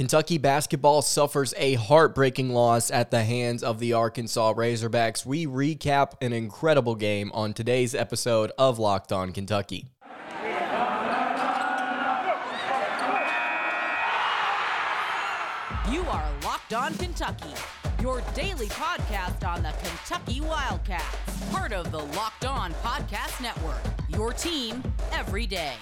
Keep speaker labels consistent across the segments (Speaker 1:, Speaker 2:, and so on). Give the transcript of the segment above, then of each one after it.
Speaker 1: Kentucky basketball suffers a heartbreaking loss at the hands of the Arkansas Razorbacks. We recap an incredible game on today's episode of Locked On Kentucky.
Speaker 2: You are Locked On Kentucky, your daily podcast on the Kentucky Wildcats, part of the Locked On Podcast Network. Your team every day.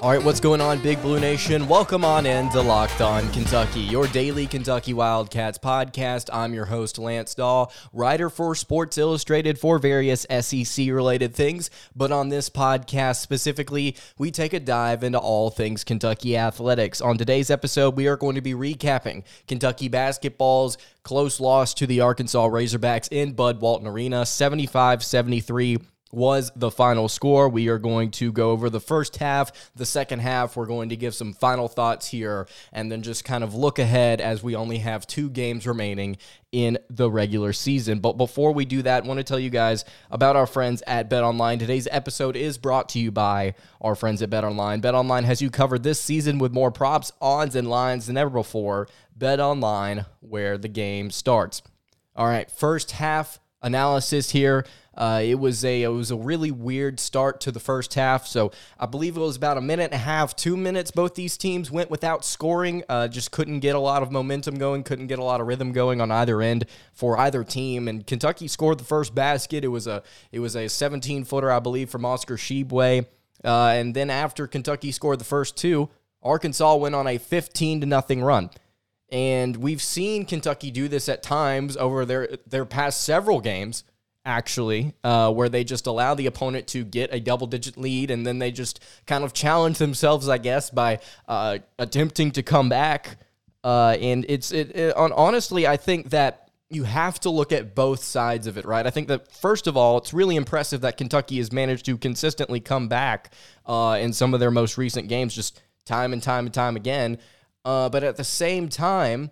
Speaker 1: All right, what's going on, Big Blue Nation? Welcome on in to Locked On Kentucky, your daily Kentucky Wildcats podcast. I'm your host, Lance Daw, writer for Sports Illustrated for various SEC related things. But on this podcast specifically, we take a dive into all things Kentucky athletics. On today's episode, we are going to be recapping Kentucky basketball's close loss to the Arkansas Razorbacks in Bud Walton Arena, 75 73 was the final score. We are going to go over the first half, the second half. We're going to give some final thoughts here and then just kind of look ahead as we only have two games remaining in the regular season. But before we do that, I want to tell you guys about our friends at Bet Online. Today's episode is brought to you by our friends at Bet Online. Bet Online has you covered this season with more props, odds, and lines than ever before. Bet Online, where the game starts. All right, first half analysis here. Uh, it was a it was a really weird start to the first half. So I believe it was about a minute and a half, two minutes. Both these teams went without scoring. Uh, just couldn't get a lot of momentum going. Couldn't get a lot of rhythm going on either end for either team. And Kentucky scored the first basket. It was a it was a 17 footer, I believe, from Oscar Tshiebwe. Uh, and then after Kentucky scored the first two, Arkansas went on a 15 to nothing run. And we've seen Kentucky do this at times over their their past several games actually, uh, where they just allow the opponent to get a double digit lead and then they just kind of challenge themselves, I guess, by uh, attempting to come back. Uh, and it's it, it, honestly, I think that you have to look at both sides of it, right? I think that first of all, it's really impressive that Kentucky has managed to consistently come back uh, in some of their most recent games, just time and time and time again. Uh, but at the same time,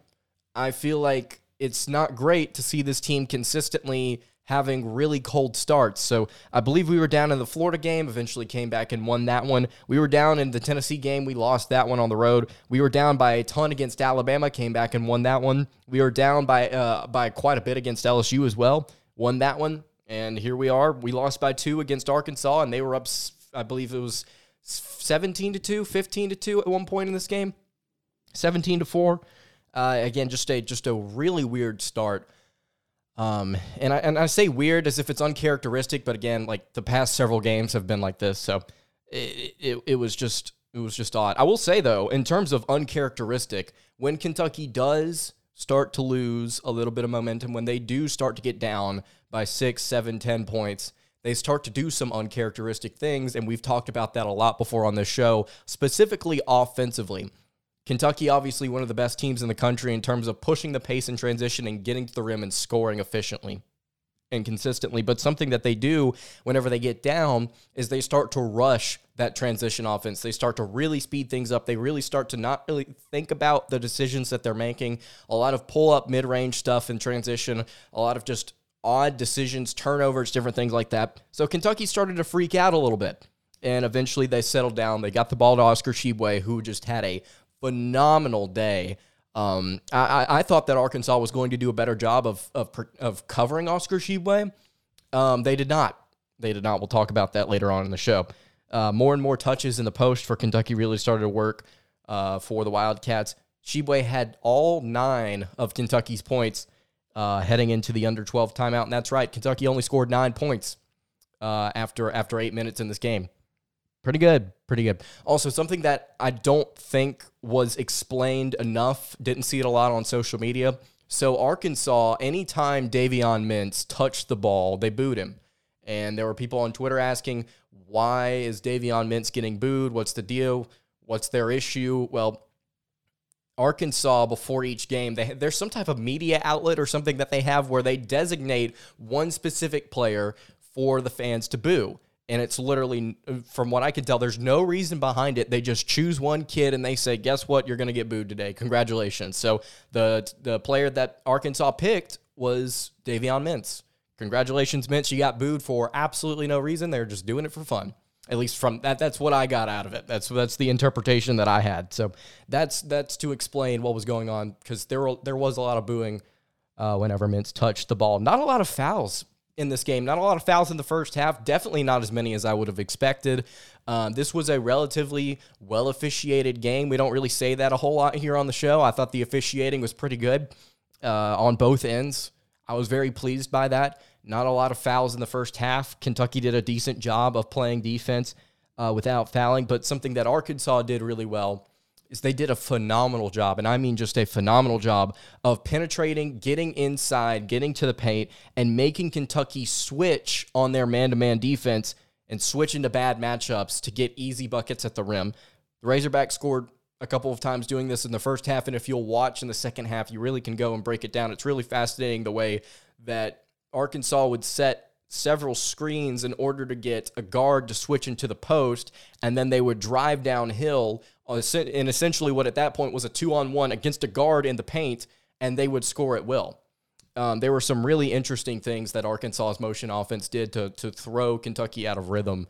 Speaker 1: I feel like it's not great to see this team consistently having really cold starts. So I believe we were down in the Florida game, eventually came back and won that one. We were down in the Tennessee game, we lost that one on the road. We were down by a ton against Alabama, came back and won that one. We were down by uh, by quite a bit against LSU as well, won that one. And here we are. We lost by two against Arkansas, and they were up. I believe it was 17 to 2, 15 to 2 at one point in this game. 17 to 4. Uh, again, just a just a really weird start um, and I and I say weird as if it's uncharacteristic, but again, like the past several games have been like this, so it, it, it was just it was just odd. I will say though, in terms of uncharacteristic, when Kentucky does start to lose a little bit of momentum, when they do start to get down by six, seven, ten points, they start to do some uncharacteristic things, and we've talked about that a lot before on this show, specifically offensively. Kentucky, obviously, one of the best teams in the country in terms of pushing the pace in transition and getting to the rim and scoring efficiently and consistently. But something that they do whenever they get down is they start to rush that transition offense. They start to really speed things up. They really start to not really think about the decisions that they're making. A lot of pull up mid range stuff in transition, a lot of just odd decisions, turnovers, different things like that. So Kentucky started to freak out a little bit. And eventually they settled down. They got the ball to Oscar Tshiebwe, who just had a phenomenal day. Um, I, I thought that Arkansas was going to do a better job of of, of covering Oscar Tshiebwe. Um, they did not. They did not. We'll talk about that later on in the show. Uh, more and more touches in the post for Kentucky really started to work uh, for the Wildcats. Tshiebwe had all nine of Kentucky's points uh, heading into the under 12 timeout, and that's right. Kentucky only scored nine points uh, after after eight minutes in this game. Pretty good. Pretty good. Also, something that I don't think was explained enough, didn't see it a lot on social media. So, Arkansas, anytime Davion Mintz touched the ball, they booed him. And there were people on Twitter asking, why is Davion Mintz getting booed? What's the deal? What's their issue? Well, Arkansas before each game, they, there's some type of media outlet or something that they have where they designate one specific player for the fans to boo and it's literally from what i can tell there's no reason behind it. They just choose one kid and they say guess what? You're going to get booed today. Congratulations. So the the player that arkansas picked was davion mintz. Congratulations mintz. You got booed for absolutely no reason. They're just doing it for fun. At least from that, that's what I got out of it. That's that's the interpretation that I had. So that's that's to explain what was going on because there were, there was a lot of booing uh, whenever Mintz touched the ball. Not a lot of fouls in this game. Not a lot of fouls in the first half. Definitely not as many as I would have expected. Um, this was a relatively well officiated game. We don't really say that a whole lot here on the show. I thought the officiating was pretty good uh, on both ends. I was very pleased by that. Not a lot of fouls in the first half. Kentucky did a decent job of playing defense uh, without fouling, but something that Arkansas did really well is they did a phenomenal job, and I mean just a phenomenal job of penetrating, getting inside, getting to the paint, and making Kentucky switch on their man to man defense and switch into bad matchups to get easy buckets at the rim. The Razorbacks scored a couple of times doing this in the first half, and if you'll watch in the second half, you really can go and break it down. It's really fascinating the way that Arkansas would set several screens in order to get a guard to switch into the post, and then they would drive downhill in essentially what at that point was a two on one against a guard in the paint, and they would score at will. Um, there were some really interesting things that Arkansas's motion offense did to, to throw Kentucky out of rhythm.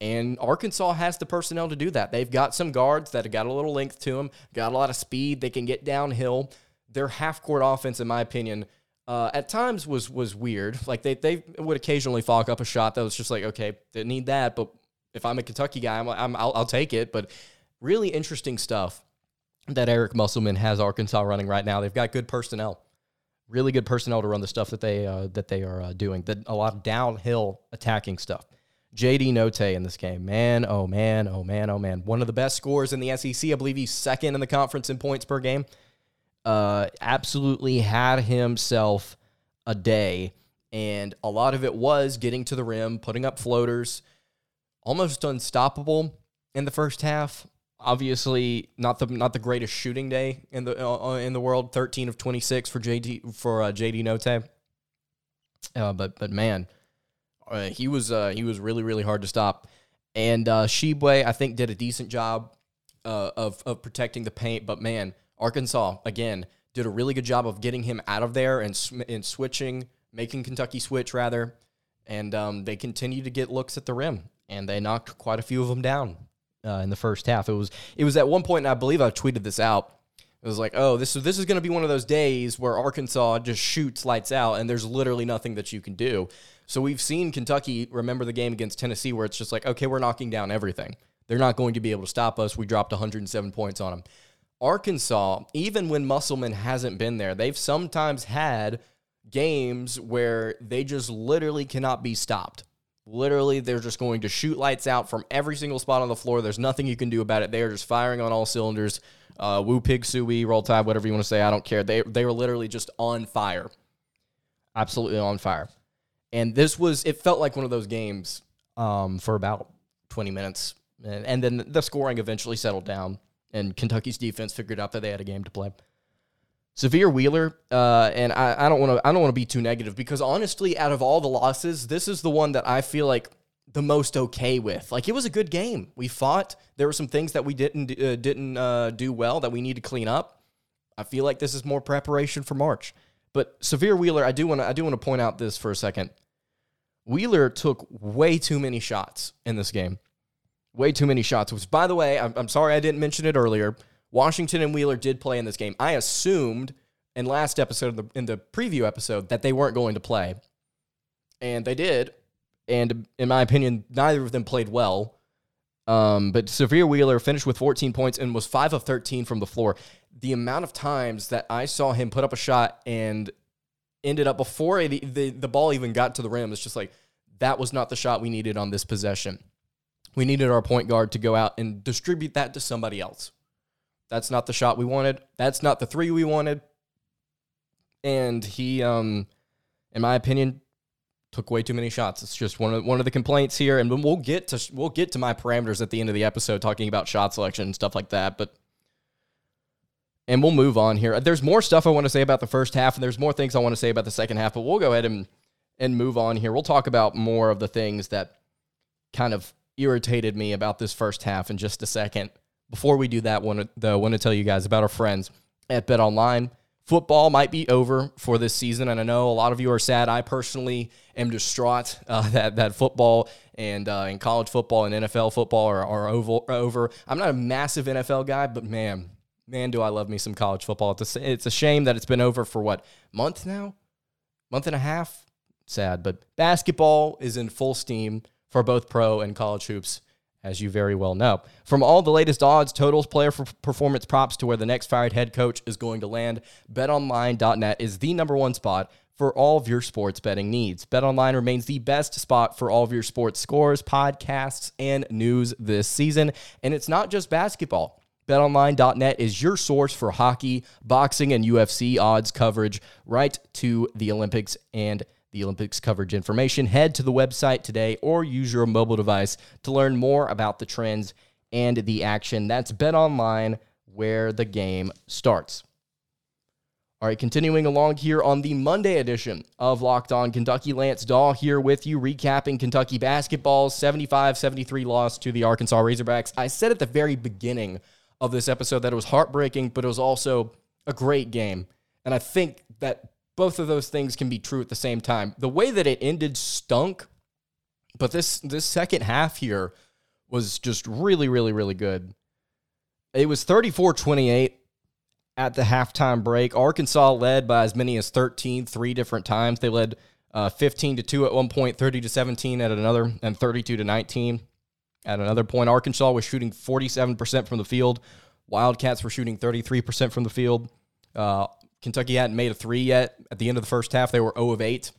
Speaker 1: And Arkansas has the personnel to do that. They've got some guards that have got a little length to them, got a lot of speed. They can get downhill. Their half court offense, in my opinion, uh, at times was was weird. Like they they would occasionally fog up a shot that was just like, okay, didn't need that. But if I'm a Kentucky guy, I'm, I'm I'll, I'll take it. But really interesting stuff that Eric Musselman has Arkansas running right now. They've got good personnel, really good personnel to run the stuff that they uh, that they are uh, doing. That a lot of downhill attacking stuff. JD Notae in this game, man, oh man, oh man, oh man, one of the best scores in the SEC. I believe he's second in the conference in points per game. Uh, absolutely had himself a day, and a lot of it was getting to the rim, putting up floaters, almost unstoppable in the first half obviously not the not the greatest shooting day in the uh, uh in the world. Thirteen of twenty six for JD for uh, JD Notae. Uh, but but man, uh, he was uh, he was really really hard to stop. And uh, Tshiebwe, I think, did a decent job of of protecting the paint. But man, Arkansas again did a really good job of getting him out of there and and switching, making Kentucky switch rather. And um, they continue to get looks at the rim, and they knocked quite a few of them down uh, in the first half. It was it was at one point, and I believe I tweeted this out. It was like, oh, this is this is going to be one of those days where Arkansas just shoots lights out, and there's literally nothing that you can do. So we've seen Kentucky remember the game against Tennessee, where it's just like, okay, we're knocking down everything. They're not going to be able to stop us. We dropped 107 points on them. Arkansas, even when Musselman hasn't been there, they've sometimes had games where they just literally cannot be stopped. Literally, they're just going to shoot lights out from every single spot on the floor. There's nothing you can do about it. They are just firing on all cylinders. Uh, woo pig sooie, roll tide, whatever you want to say. I don't care. They they were literally just on fire, absolutely on fire. And this was it felt like one of those games um, for about 20 minutes, and, and then the scoring eventually settled down, and Kentucky's defense figured out that they had a game to play. Sahvir Wheeler, uh, and I, I don't want to I don't want to be too negative because honestly, out of all the losses, this is the one that I feel like the most okay with. Like it was a good game. We fought. There were some things that we didn't uh, didn't uh, do well that we need to clean up. I feel like this is more preparation for March. But Sahvir Wheeler, I do want to I do want to point out this for a second. Wheeler took way too many shots in this game. Way too many shots. Which, by the way, I'm, I'm sorry I didn't mention it earlier. Washington and Wheeler did play in this game. I assumed in last episode, in the, in the preview episode, that they weren't going to play. And they did. And in my opinion, neither of them played well. Um, but Sahvir Wheeler finished with 14 points and was 5 of 13 from the floor. The amount of times that I saw him put up a shot and ended up before the, the, the ball even got to the rim, it's just like, that was not the shot we needed on this possession. We needed our point guard to go out and distribute that to somebody else. That's not the shot we wanted. That's not the three we wanted. And he, um, in my opinion, took way too many shots. It's just one of one of the complaints here, and we'll get to we'll get to my parameters at the end of the episode, talking about shot selection and stuff like that. But and we'll move on here. There's more stuff I want to say about the first half, and there's more things I want to say about the second half. But we'll go ahead and and move on here. We'll talk about more of the things that kind of irritated me about this first half in just a second. Before we do that, one though, I want to tell you guys about our friends at Bet Online. football might be over for this season, and I know a lot of you are sad. I personally am distraught uh, that that football and uh, college football and NFL football are, are over, over. I'm not a massive NFL guy, but man, man, do I love me some college football. It's a, it's a shame that it's been over for what month now, month and a half. Sad, but basketball is in full steam for both pro and college hoops as you very well know. From all the latest odds, totals, player performance props to where the next fired head coach is going to land, betonline.net is the number one spot for all of your sports betting needs. BetOnline remains the best spot for all of your sports scores, podcasts, and news this season. And it's not just basketball. BetOnline.net is your source for hockey, boxing, and UFC odds coverage right to the Olympics and the Olympics coverage information. Head to the website today or use your mobile device to learn more about the trends and the action. That's Bet Online, where the game starts. All right, continuing along here on the Monday edition of Locked On Kentucky, Lance Dawe here with you, recapping Kentucky basketball's 75 73 loss to the Arkansas Razorbacks. I said at the very beginning of this episode that it was heartbreaking, but it was also a great game. And I think that both of those things can be true at the same time. The way that it ended stunk, but this this second half here was just really really really good. It was 34-28 at the halftime break. Arkansas led by as many as 13 three different times. They led uh, 15 to 2 at one point, 30 to 17 at another, and 32 to 19 at another point. Arkansas was shooting 47% from the field. Wildcats were shooting 33% from the field. Uh, Kentucky hadn't made a three yet. At the end of the first half, they were 0 of 8.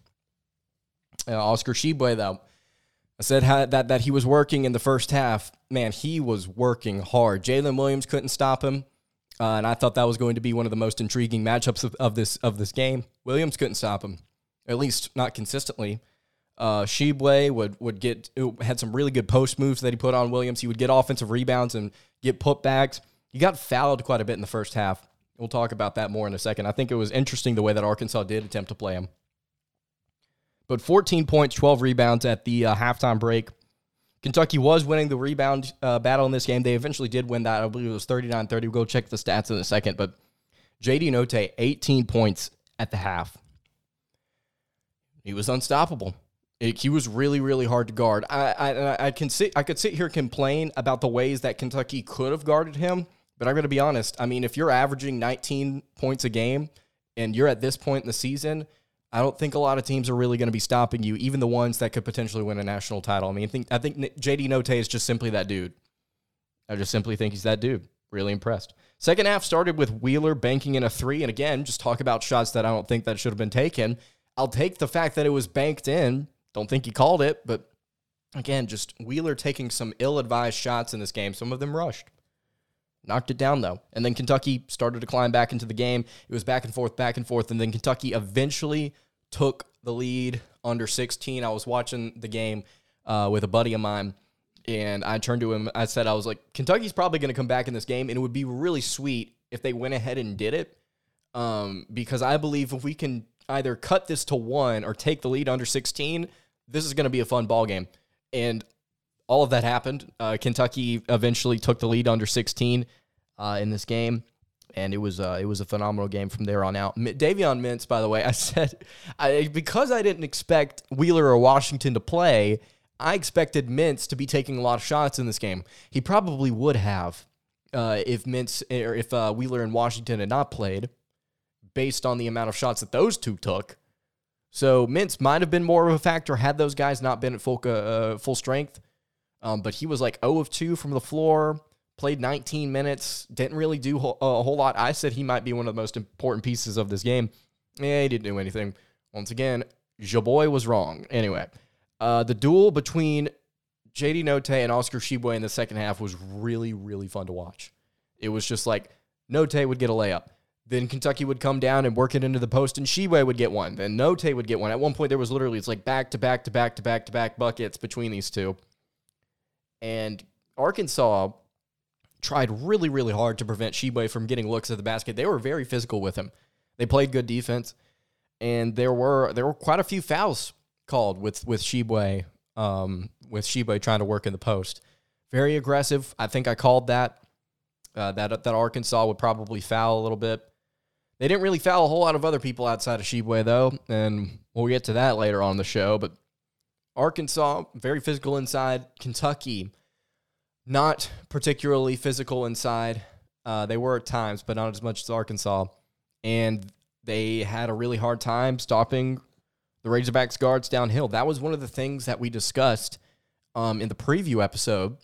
Speaker 1: Uh, Oscar Tshiebwe, though, I said that, that he was working in the first half. Man, he was working hard. Jaylin Williams couldn't stop him. Uh, and I thought that was going to be one of the most intriguing matchups of, of this of this game. Williams couldn't stop him, at least not consistently. Uh, Tshiebwe would would get had some really good post moves that he put on Williams. He would get offensive rebounds and get putbacks. He got fouled quite a bit in the first half. We'll talk about that more in a second. I think it was interesting the way that Arkansas did attempt to play him. But 14 points, 12 rebounds at the uh, halftime break. Kentucky was winning the rebound uh, battle in this game. They eventually did win that. I believe it was 39 30. We'll go check the stats in a second. But JD Notae, 18 points at the half. He was unstoppable. It, he was really, really hard to guard. I, I, I can sit, I could sit here complain about the ways that Kentucky could have guarded him. But I'm going to be honest. I mean, if you're averaging 19 points a game and you're at this point in the season, I don't think a lot of teams are really going to be stopping you, even the ones that could potentially win a national title. I mean, I think I think JD Notae is just simply that dude. I just simply think he's that dude. Really impressed. Second half started with Wheeler banking in a three, and again, just talk about shots that I don't think that should have been taken. I'll take the fact that it was banked in. Don't think he called it, but again, just Wheeler taking some ill-advised shots in this game. Some of them rushed. Knocked it down though. And then Kentucky started to climb back into the game. It was back and forth, back and forth. And then Kentucky eventually took the lead under 16. I was watching the game uh, with a buddy of mine. And I turned to him. I said, I was like, Kentucky's probably going to come back in this game. And it would be really sweet if they went ahead and did it. Um, because I believe if we can either cut this to one or take the lead under 16, this is going to be a fun ball game. And all of that happened. Uh, Kentucky eventually took the lead under 16 uh, in this game, and it was uh, it was a phenomenal game from there on out. Davion Mintz, by the way, I said I, because I didn't expect Wheeler or Washington to play, I expected Mintz to be taking a lot of shots in this game. He probably would have uh, if Mintz or if uh, Wheeler and Washington had not played, based on the amount of shots that those two took. So Mintz might have been more of a factor had those guys not been at full uh, full strength. Um, but he was like 0 of 2 from the floor, played 19 minutes, didn't really do a whole lot. I said he might be one of the most important pieces of this game. Yeah, he didn't do anything. Once again, Jaboy was wrong. Anyway, uh, the duel between JD Notae and Oscar Tshiebwe in the second half was really, really fun to watch. It was just like Notae would get a layup. Then Kentucky would come down and work it into the post, and Tshiebwe would get one. Then Notae would get one. At one point, there was literally it's like back to back to back to back to back buckets between these two. And Arkansas tried really, really hard to prevent Tshiebwe from getting looks at the basket. They were very physical with him. They played good defense, and there were there were quite a few fouls called with with Tshiebwe, um, with Tshiebwe trying to work in the post. Very aggressive. I think I called that. Uh, that that Arkansas would probably foul a little bit. They didn't really foul a whole lot of other people outside of Tshiebwe, though, and we'll get to that later on the show. But Arkansas, very physical inside. Kentucky, not particularly physical inside. Uh, they were at times, but not as much as Arkansas. And they had a really hard time stopping the Razorbacks guards downhill. That was one of the things that we discussed um, in the preview episode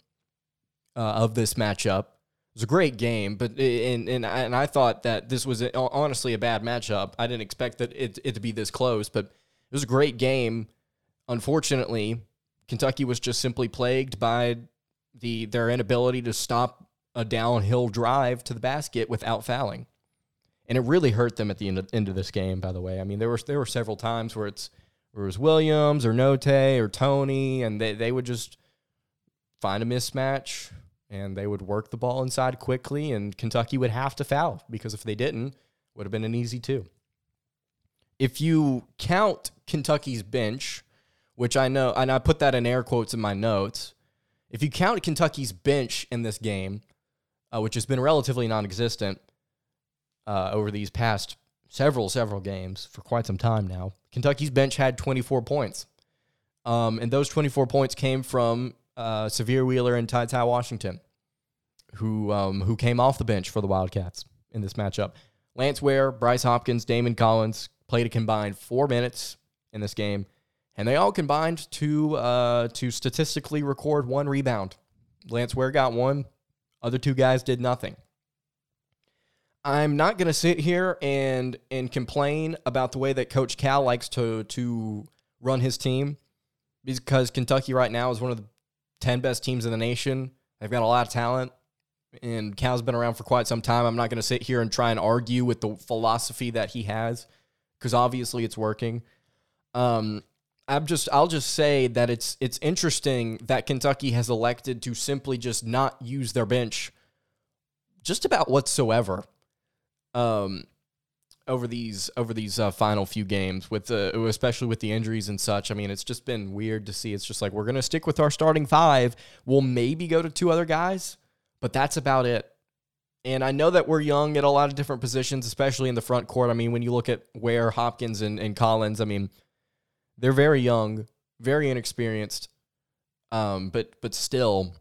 Speaker 1: uh, of this matchup. It was a great game, but and and I, and I thought that this was honestly a bad matchup. I didn't expect that it, it to be this close, but it was a great game. Unfortunately, Kentucky was just simply plagued by the their inability to stop a downhill drive to the basket without fouling and it really hurt them at the end of, end of this game. By the way, I mean there were there were several times where it's where it was Williams or Notae or Toney, and they they would just find a mismatch and they would work the ball inside quickly, and Kentucky would have to foul because if they didn't, would have been an easy two. If you count Kentucky's bench, which I know, and I put that in air quotes in my notes, if you count Kentucky's bench in this game, uh, which has been relatively non-existent, uh, over these past several, several games for quite some time now. Kentucky's bench had 24 points. Um, and those 24 points came from uh, Sahvir Wheeler and Ty Ty Washington, who, um, who came off the bench for the Wildcats in this matchup. Lance Ware, Bryce Hopkins, Daimion Collins played a combined four minutes in this game, and they all combined to uh, to statistically record one rebound. Lance Ware got one, other two guys did nothing. I'm not going to sit here and and complain about the way that Coach Cal likes to to run his team because Kentucky right now is one of the 10 best teams in the nation. They've got a lot of talent and Cal's been around for quite some time. I'm not going to sit here and try and argue with the philosophy that he has because obviously it's working. Um, I'm just I'll just say that it's it's interesting that Kentucky has elected to simply just not use their bench just about whatsoever um, over these over these uh, final few games with especially with the injuries and such. I mean, it's just been weird to see. It's just like we're gonna stick with our starting five. We'll maybe go to two other guys, but that's about it. And I know that we're young at a lot of different positions, especially in the front court. I mean, when you look at where Hopkins and, and Collins, I mean, they're very young, very inexperienced. Um, but but still,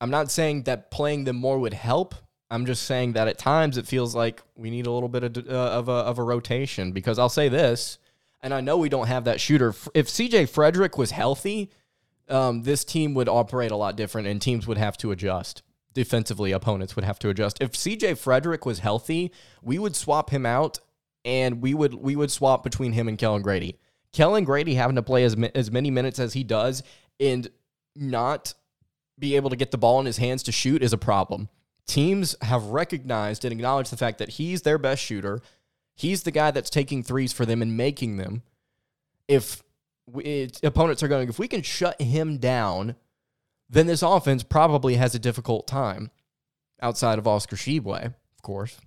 Speaker 1: I'm not saying that playing them more would help I'm just saying that at times it feels like we need a little bit of, uh, of, a, of a rotation because I'll say this, and I know we don't have that shooter. If CJ Frederick was healthy, um, this team would operate a lot different and teams would have to adjust. Defensively, opponents would have to adjust. If CJ Frederick was healthy, we would swap him out and we would we would swap between him and Kellan Grady. Kellan Grady having to play as, as many minutes as he does and not be able to get the ball in his hands to shoot is a problem teams have recognized and acknowledged the fact that he's their best shooter. He's the guy that's taking threes for them and making them. If we, opponents are going, if we can shut him down, then this offense probably has a difficult time outside of Oscar Tshiebwe, of course.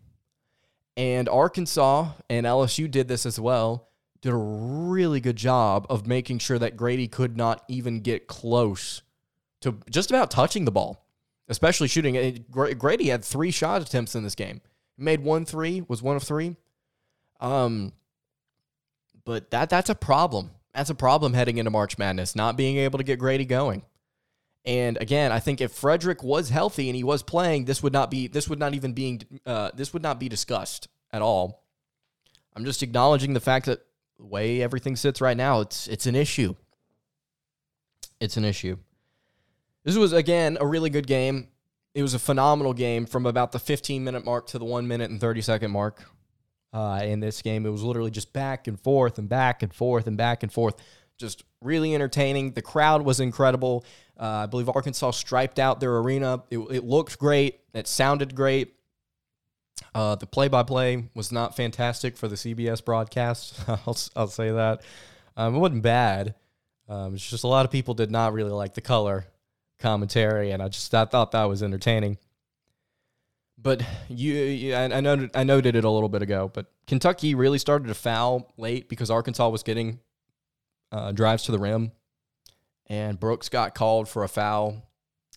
Speaker 1: And Arkansas and LSU did this as well, did a really good job of making sure that Grady could not even get close to just about touching the ball especially shooting. Grady had three shot attempts in this game. He made one three, was one of three. Um, but that that's a problem. That's a problem heading into March Madness, not being able to get Grady going. And again, I think if Frederick was healthy and he was playing, this would not be this would not even being uh, this would not be discussed at all. I'm just acknowledging the fact that the way everything sits right now, it's it's an issue. It's an issue. This was, again, a really good game. It was a phenomenal game from about the 15 minute mark to the 1 minute and 30 second mark. Uh, in this game, it was literally just back and forth and back and forth and back and forth. Just really entertaining. The crowd was incredible. Uh, I believe Arkansas striped out their arena. It, it looked great. It sounded great. Uh, the play-by-play was not fantastic for the CBS broadcast. I'll, I'll say that. Um, it wasn't bad. Um, it's just a lot of people did not really like the color commentary, and I just I thought that was entertaining. But you, you I, I know I noted it a little bit ago, but Kentucky really started to foul late because Arkansas was getting uh, drives to the rim, and Brooks got called for a foul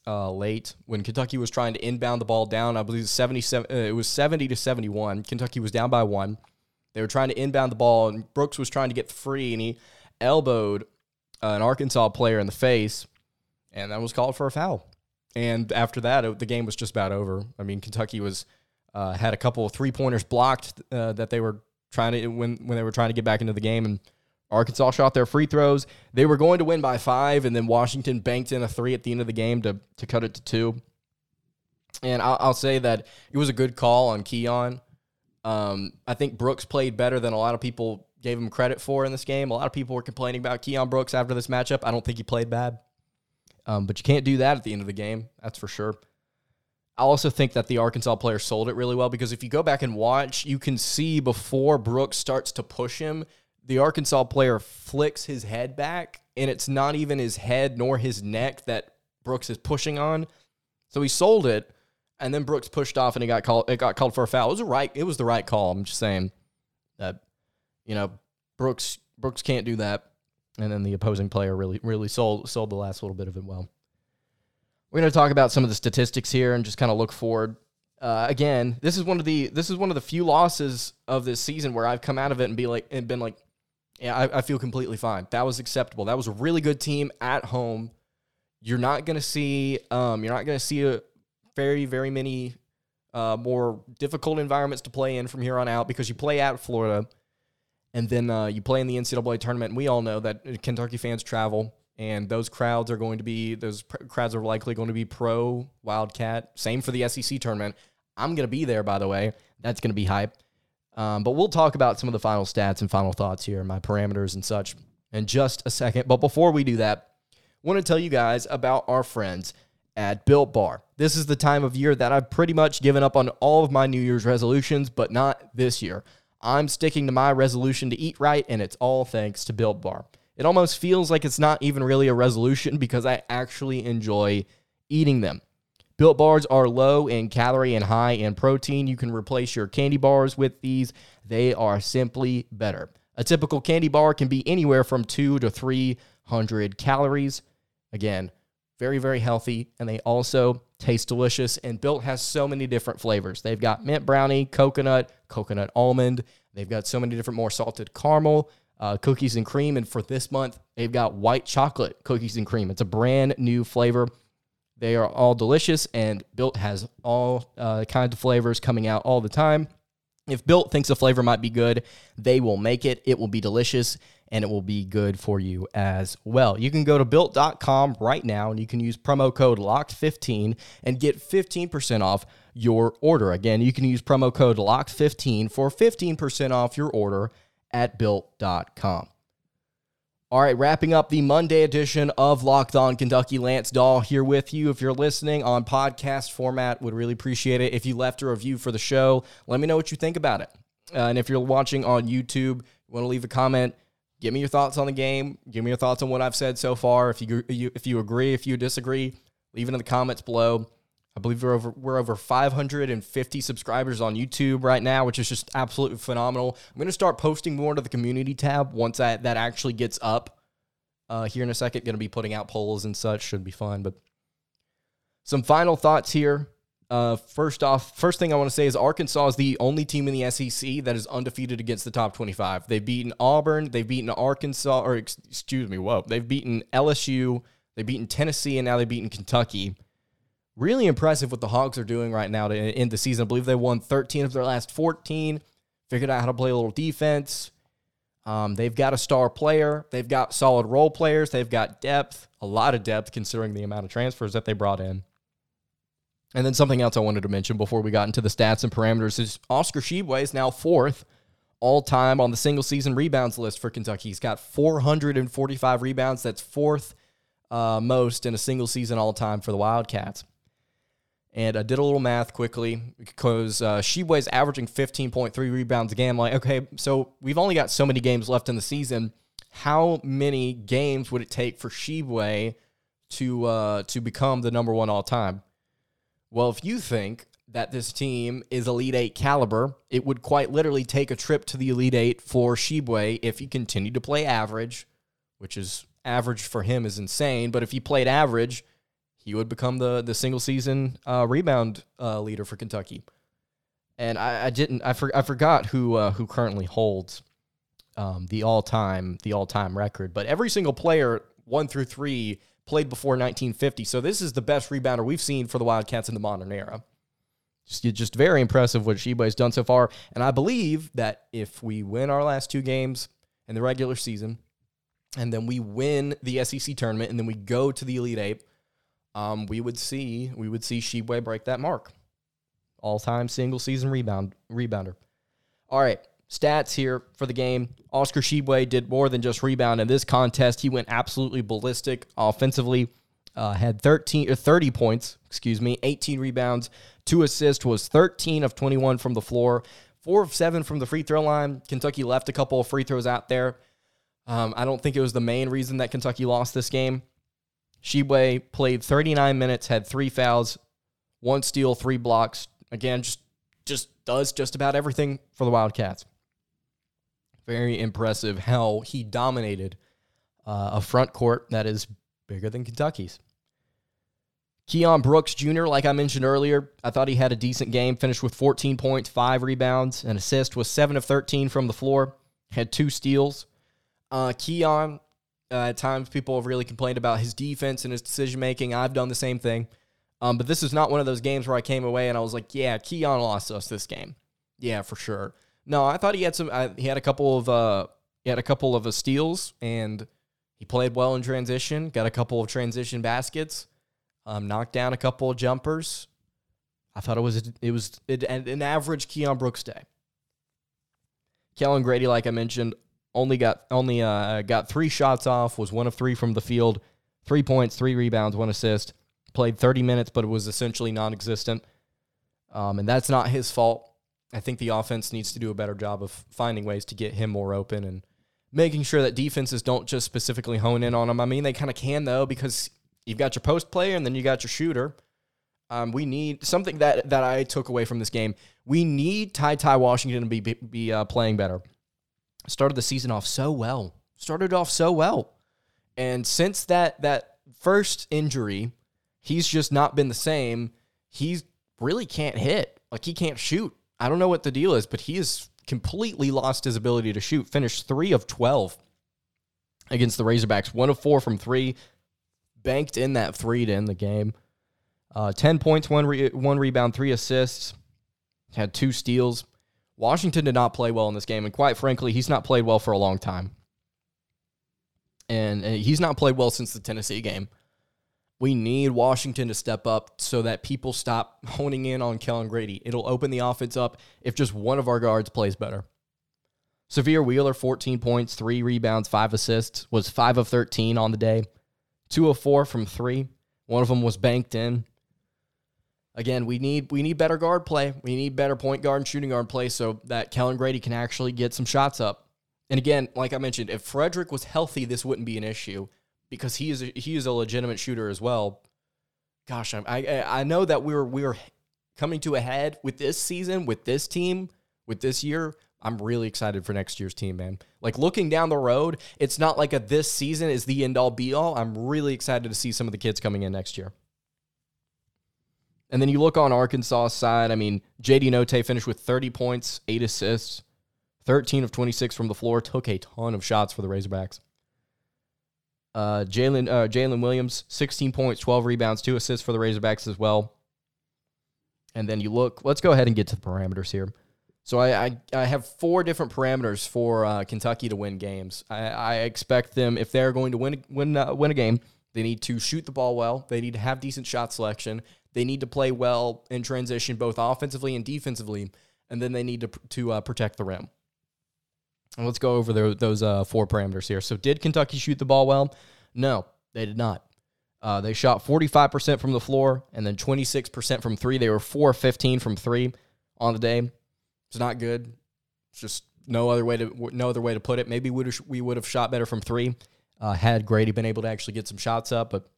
Speaker 1: uh, late when Kentucky was trying to inbound the ball down. I believe 77, uh, it was 70 to 71. Kentucky was down by one. They were trying to inbound the ball, and Brooks was trying to get free, and he elbowed uh, an Arkansas player in the face, and that was called for a foul. And after that, it, the game was just about over. I mean, Kentucky was uh, had a couple of three pointers blocked uh, that they were trying to when when they were trying to get back into the game, and Arkansas shot their free throws. They were going to win by five, and then Washington banked in a three at the end of the game to to cut it to two. And I'll, I'll say that it was a good call on Keion. Um, I think Brooks played better than a lot of people gave him credit for in this game. A lot of people were complaining about Keion Brooks after this matchup. I don't think he played bad, um, but you can't do that at the end of the game. That's for sure. I also think that the Arkansas player sold it really well because if you go back and watch, you can see before Brooks starts to push him, the Arkansas player flicks his head back, and it's not even his head nor his neck that Brooks is pushing on. So he sold it, and then Brooks pushed off, and he got called. It got called for a foul. It was a right. It was the right call. I'm just saying that you know Brooks Brooks can't do that, and then the opposing player really really sold sold the last little bit of it well. We're going to talk about some of the statistics here and just kind of look forward. Uh, again, this is one of the this is one of the few losses of this season where I've come out of it and be like and been like, yeah, I, I feel completely fine. That was acceptable. That was a really good team at home. You're not to see um, you're not to see a very very many uh, more difficult environments to play in from here on out because you play at Florida, and then uh, you play in the NCAA tournament. And we all know that Kentucky fans travel, and those crowds are going to be those pr- crowds are likely going to be pro Wildcat. Same for the SEC tournament. I'm going to be there, by the way. That's going to be hype. Um, but we'll talk about some of the final stats and final thoughts here, my parameters and such, in just a second. But before we do that, I want to tell you guys about our friends at Built Bar. This is the time of year that I've pretty much given up on all of my New Year's resolutions, but not this year. I'm sticking to my resolution to eat right, and it's all thanks to Built Bar. It almost feels like it's not even really a resolution because I actually enjoy eating them. Built bars are low in calorie and high in protein. You can replace your candy bars with these. They are simply better. A typical candy bar can be anywhere from two to 300 calories. Again, very, very healthy. And they also taste delicious. And Built has so many different flavors. They've got mint brownie, coconut, coconut almond. They've got so many different more salted caramel, uh, cookies and cream. And for this month, they've got white chocolate cookies and cream. It's a brand new flavor. They are all delicious, and Built has all uh, kinds of flavors coming out all the time. If Built thinks a flavor might be good, they will make it. It will be delicious and it will be good for you as well. You can go to built.com right now and you can use promo code LOCKED15 and get 15% off your order. Again, you can use promo code LOCKED15 for 15% off your order at built.com. All right, wrapping up the Monday edition of Locked On Kentucky. Lance Dahl here with you. If you're listening on podcast format, would really appreciate it. If you left a review for the show, let me know what you think about it. Uh, and if you're watching on YouTube, want to leave a comment, give me your thoughts on the game. Give me your thoughts on what I've said so far. If you, you if you agree, if you disagree, leave it in the comments below. I believe we're over we're over 550 subscribers on YouTube right now, which is just absolutely phenomenal. I'm going to start posting more to the community tab once that that actually gets up. Uh, here in a second, going to be putting out polls and such. Should be fun. But some final thoughts here. Uh, first off, first thing I want to say is Arkansas is the only team in the SEC that is undefeated against the top 25. They've beaten Auburn, they've beaten Arkansas, or excuse me, whoa, they've beaten LSU, they've beaten Tennessee, and now they've beaten Kentucky really impressive what the Hogs are doing right now to end the season. I believe they won 13 of their last 14, figured out how to play a little defense. Um, they've got a star player. They've got solid role players. They've got depth, a lot of depth considering the amount of transfers that they brought in. And then something else I wanted to mention before we got into the stats and parameters is Oscar Tshiebwe is now fourth all time on the single season rebounds list for Kentucky. He's got 445 rebounds. That's fourth uh, most in a single season all time for the Wildcats. And I did a little math quickly because uh, averaging 15.3 rebounds a game. Like, okay, so we've only got so many games left in the season. How many games would it take for Tshiebwe to uh, to become the number one all time? Well, if you think that this team is Elite Eight caliber, it would quite literally take a trip to the Elite Eight for Tshiebwe if he continued to play average, which is average for him is insane. But if he played average, he would become the the single season uh, rebound uh, leader for Kentucky. And I, I didn't I, for, I forgot who uh, who currently holds um, the all time the all time record, but every single player one through three played before 1950. So this is the best rebounder we've seen for the Wildcats in the modern era. Just, just very impressive what Tshiebwe has done so far. And I believe that if we win our last two games in the regular season, and then we win the SEC tournament, and then we go to the Elite Eight, um, we would see we would see Tshiebwe break that mark. All time single season rebound rebounder. All right, stats here for the game. Oscar Tshiebwe did more than just rebound in this contest. He went absolutely ballistic offensively. Uh, had 13 or 30 points, excuse me, 18 rebounds, two assists, was 13 of 21 from the floor, four of seven from the free throw line. Kentucky left a couple of free throws out there. Um, I don't think it was the main reason that Kentucky lost this game. Tshiebwe played 39 minutes, had three fouls, one steal, three blocks. Again, just just does just about everything for the Wildcats. Very impressive how he dominated uh, a front court that is bigger than Kentucky's. Keion Brooks Jr., like I mentioned earlier, I thought he had a decent game, finished with 14 points, five rebounds, an assist, was 7 of 13 from the floor, had two steals. Uh, Keion, uh, at times people have really complained about his defense and his decision making. I've done the same thing. Um, but this is not one of those games where I came away and I was like, yeah, Keion lost us this game. Yeah, for sure. No, I thought he had some. I, he had a couple of uh, he had a couple of uh, steals and he played well in transition. Got a couple of transition baskets. Um, knocked down a couple of jumpers. I thought it was it was an average Keion Brooks day. Kellan Grady, like I mentioned, only got only uh, got three shots off. Was one of three from the field. Three points, three rebounds, one assist. Played 30 minutes, but it was essentially non-existent. Um, and that's not his fault. I think the offense needs to do a better job of finding ways to get him more open and making sure that defenses don't just specifically hone in on him. I mean, they kind of can though because you've got your post player and then you got your shooter. Um, we need something that that I took away from this game. We need Ty Ty Washington to be be, uh, playing better. Started the season off so well. Started off so well, and since that that first injury, he's just not been the same. He really can't hit. Like he can't shoot. I don't know what the deal is, but he has completely lost his ability to shoot. Finished three of twelve against the Razorbacks. One of four from three banked in that three to end the game. Uh, 10 points, one, re- one rebound, three assists, had two steals. Washington did not play well in this game, and quite frankly, he's not played well for a long time. And he's not played well since the Tennessee game. We need Washington to step up so that people stop honing in on Kellan Grady. It'll open the offense up if just one of our guards plays better. Sahvir Wheeler, 14 points, three rebounds, five assists, was 5 of 13 on the day two of four from three. One of them was banked in. Again, we need we need better guard play. We need better point guard and shooting guard play so that Kellan Grady can actually get some shots up. And again, like I mentioned, if Frederick was healthy, this wouldn't be an issue because he is a, he is a legitimate shooter as well. Gosh, I I, I know that we we're we we're coming to a head with this season, with this team, with this year. I'm really excited for next year's team, man. Like looking down the road, it's not like a this season is the end all be all. I'm really excited to see some of the kids coming in next year. And then you look on Arkansas side. I mean, JD Notae finished with 30 points, eight assists, 13 of 26 from the floor. Took a ton of shots for the Razorbacks. Uh, Jaylin uh, Jaylin Williams, 16 points, 12 rebounds, two assists for the Razorbacks as well. And then you look. Let's go ahead and get to the parameters here. So I, I, I, have four different parameters for uh, Kentucky to win games. I, I, expect them if they're going to win win uh, win a game, they need to shoot the ball well. They need to have decent shot selection. They need to play well in transition, both offensively and defensively, and then they need to to uh, protect the rim. And let's go over the, those uh, four parameters here. So did Kentucky shoot the ball well? No, they did not. Uh, they shot 45% from the floor and then 26% from three. They were 4 15 from three on the day. It's not good. It's just no other way to no other way to put it. Maybe we we would have shot better from three uh, had Grady been able to actually get some shots up, but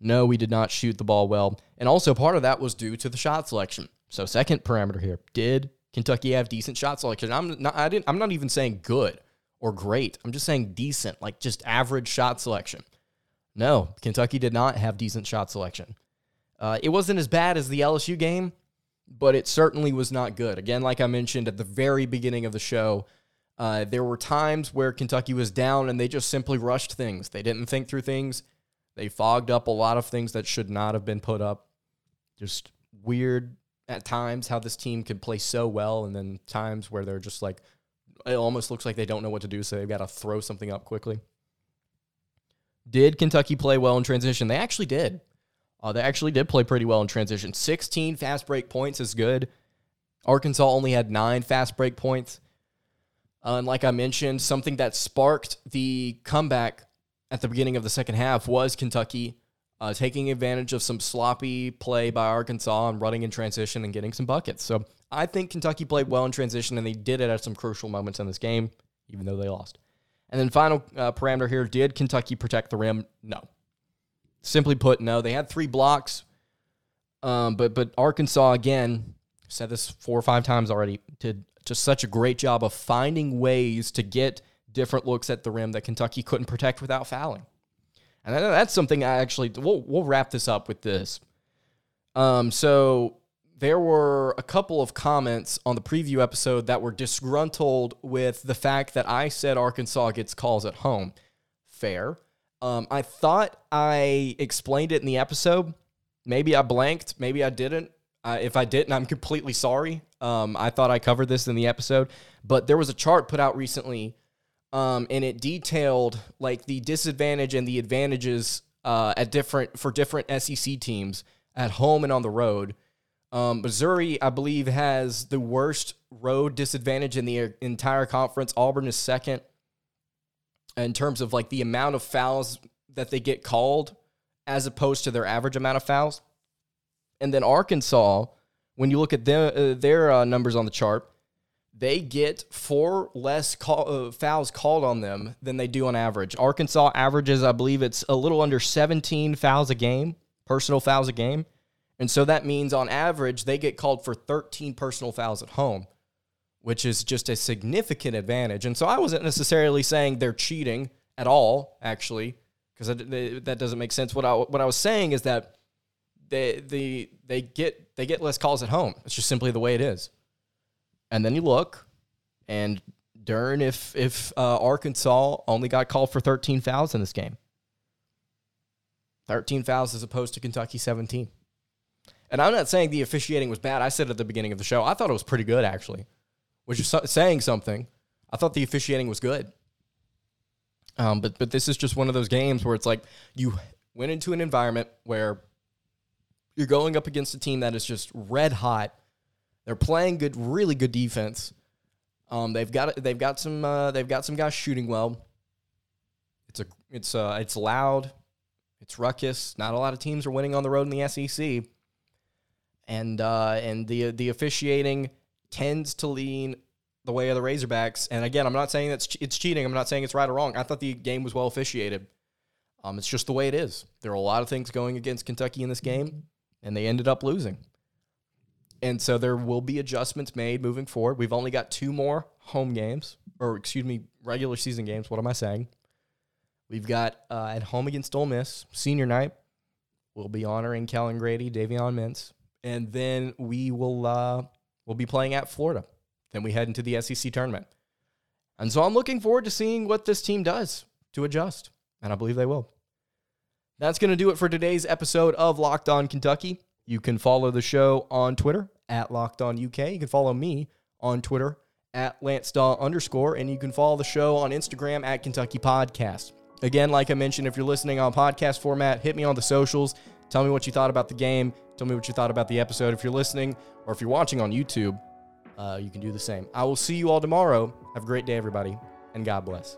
Speaker 1: no, we did not shoot the ball well. And also part of that was due to the shot selection. So second parameter here: did Kentucky have decent shot selection? I'm not. I didn't. I'm not even saying good or great. I'm just saying decent, like just average shot selection. No, Kentucky did not have decent shot selection. Uh, it wasn't as bad as the LSU game, but it certainly was not good. Again, like I mentioned at the very beginning of the show, uh, there were times where Kentucky was down and they just simply rushed things. They didn't think through things. They fogged up a lot of things that should not have been put up. Just weird at times how this team could play so well, and then times where they're just like, it almost looks like they don't know what to do, so they've got to throw something up quickly. Did Kentucky play well in transition? They actually did. Uh, they actually did play pretty well in transition. 16 fast break points is good. Arkansas only had nine fast break points. Uh, and like I mentioned, something that sparked the comeback at the beginning of the second half was Kentucky uh, taking advantage of some sloppy play by Arkansas and running in transition and getting some buckets. So I think Kentucky played well in transition, and they did it at some crucial moments in this game, even though they lost. And then final uh, parameter here: Did Kentucky protect the rim? No. Simply put, no. They had three blocks, um, but but Arkansas again said this four or five times already did just such a great job of finding ways to get different looks at the rim that Kentucky couldn't protect without fouling. And that's something I actually we'll we'll wrap this up with this. Um, so there were a couple of comments on the preview episode that were disgruntled with the fact that I said Arkansas gets calls at home. Fair. Um, I thought I explained it in the episode. Maybe I blanked. Maybe I didn't. If I didn't, I'm completely sorry. Um, I thought I covered this in the episode, but there was a chart put out recently, um, and it detailed like the disadvantage and the advantages uh, at different for different SEC teams at home and on the road. Um, Missouri, I believe, has the worst road disadvantage in the entire conference. Auburn is second in terms of like the amount of fouls that they get called as opposed to their average amount of fouls. And then Arkansas, when you look at their, uh, their uh, numbers on the chart, they get four less call, uh, fouls called on them than they do on average. Arkansas averages, I believe, it's a little under 17 fouls a game, personal fouls a game. And so that means on average, they get called for 13 personal fouls at home, which is just a significant advantage. And so I wasn't necessarily saying they're cheating at all, actually, because that doesn't make sense. What I, what I was saying is that they, they, they, get, they get less calls at home. It's just simply the way it is. And then you look, and darn if, if uh, Arkansas only got called for 13 fouls in this game. 13 fouls as opposed to Kentucky 17. And I'm not saying the officiating was bad. I said at the beginning of the show, I thought it was pretty good, actually, which is saying something. I thought the officiating was good. Um, but but this is just one of those games where it's like you went into an environment where you're going up against a team that is just red hot. They're playing good, really good defense. Um, they've got they've got some uh, they've got some guys shooting well. It's a it's uh it's loud, it's ruckus. Not a lot of teams are winning on the road in the SEC and uh, and the the officiating tends to lean the way of the Razorbacks. And again, I'm not saying that's it's cheating. I'm not saying it's right or wrong. I thought the game was well officiated. Um, it's just the way it is. There are a lot of things going against Kentucky in this game, and they ended up losing. And so there will be adjustments made moving forward. We've only got two more home games, or excuse me, regular season games. What am I saying? We've got uh, at home against Ole Miss, senior night. We'll be honoring Kellan Grady, Davion Mintz, and then we will uh, we'll be playing at Florida. Then we head into the SEC tournament, and so I'm looking forward to seeing what this team does to adjust, and I believe they will. That's going to do it for today's episode of Locked On Kentucky. You can follow the show on Twitter at Locked On UK. You can follow me on Twitter at Lance Daw underscore, and you can follow the show on Instagram at Kentucky Podcast. Again, like I mentioned, if you're listening on podcast format, hit me on the socials. Tell me what you thought about the game. Tell me what you thought about the episode. If you're listening or if you're watching on YouTube, uh, you can do the same. I will see you all tomorrow. Have a great day, everybody, and God bless.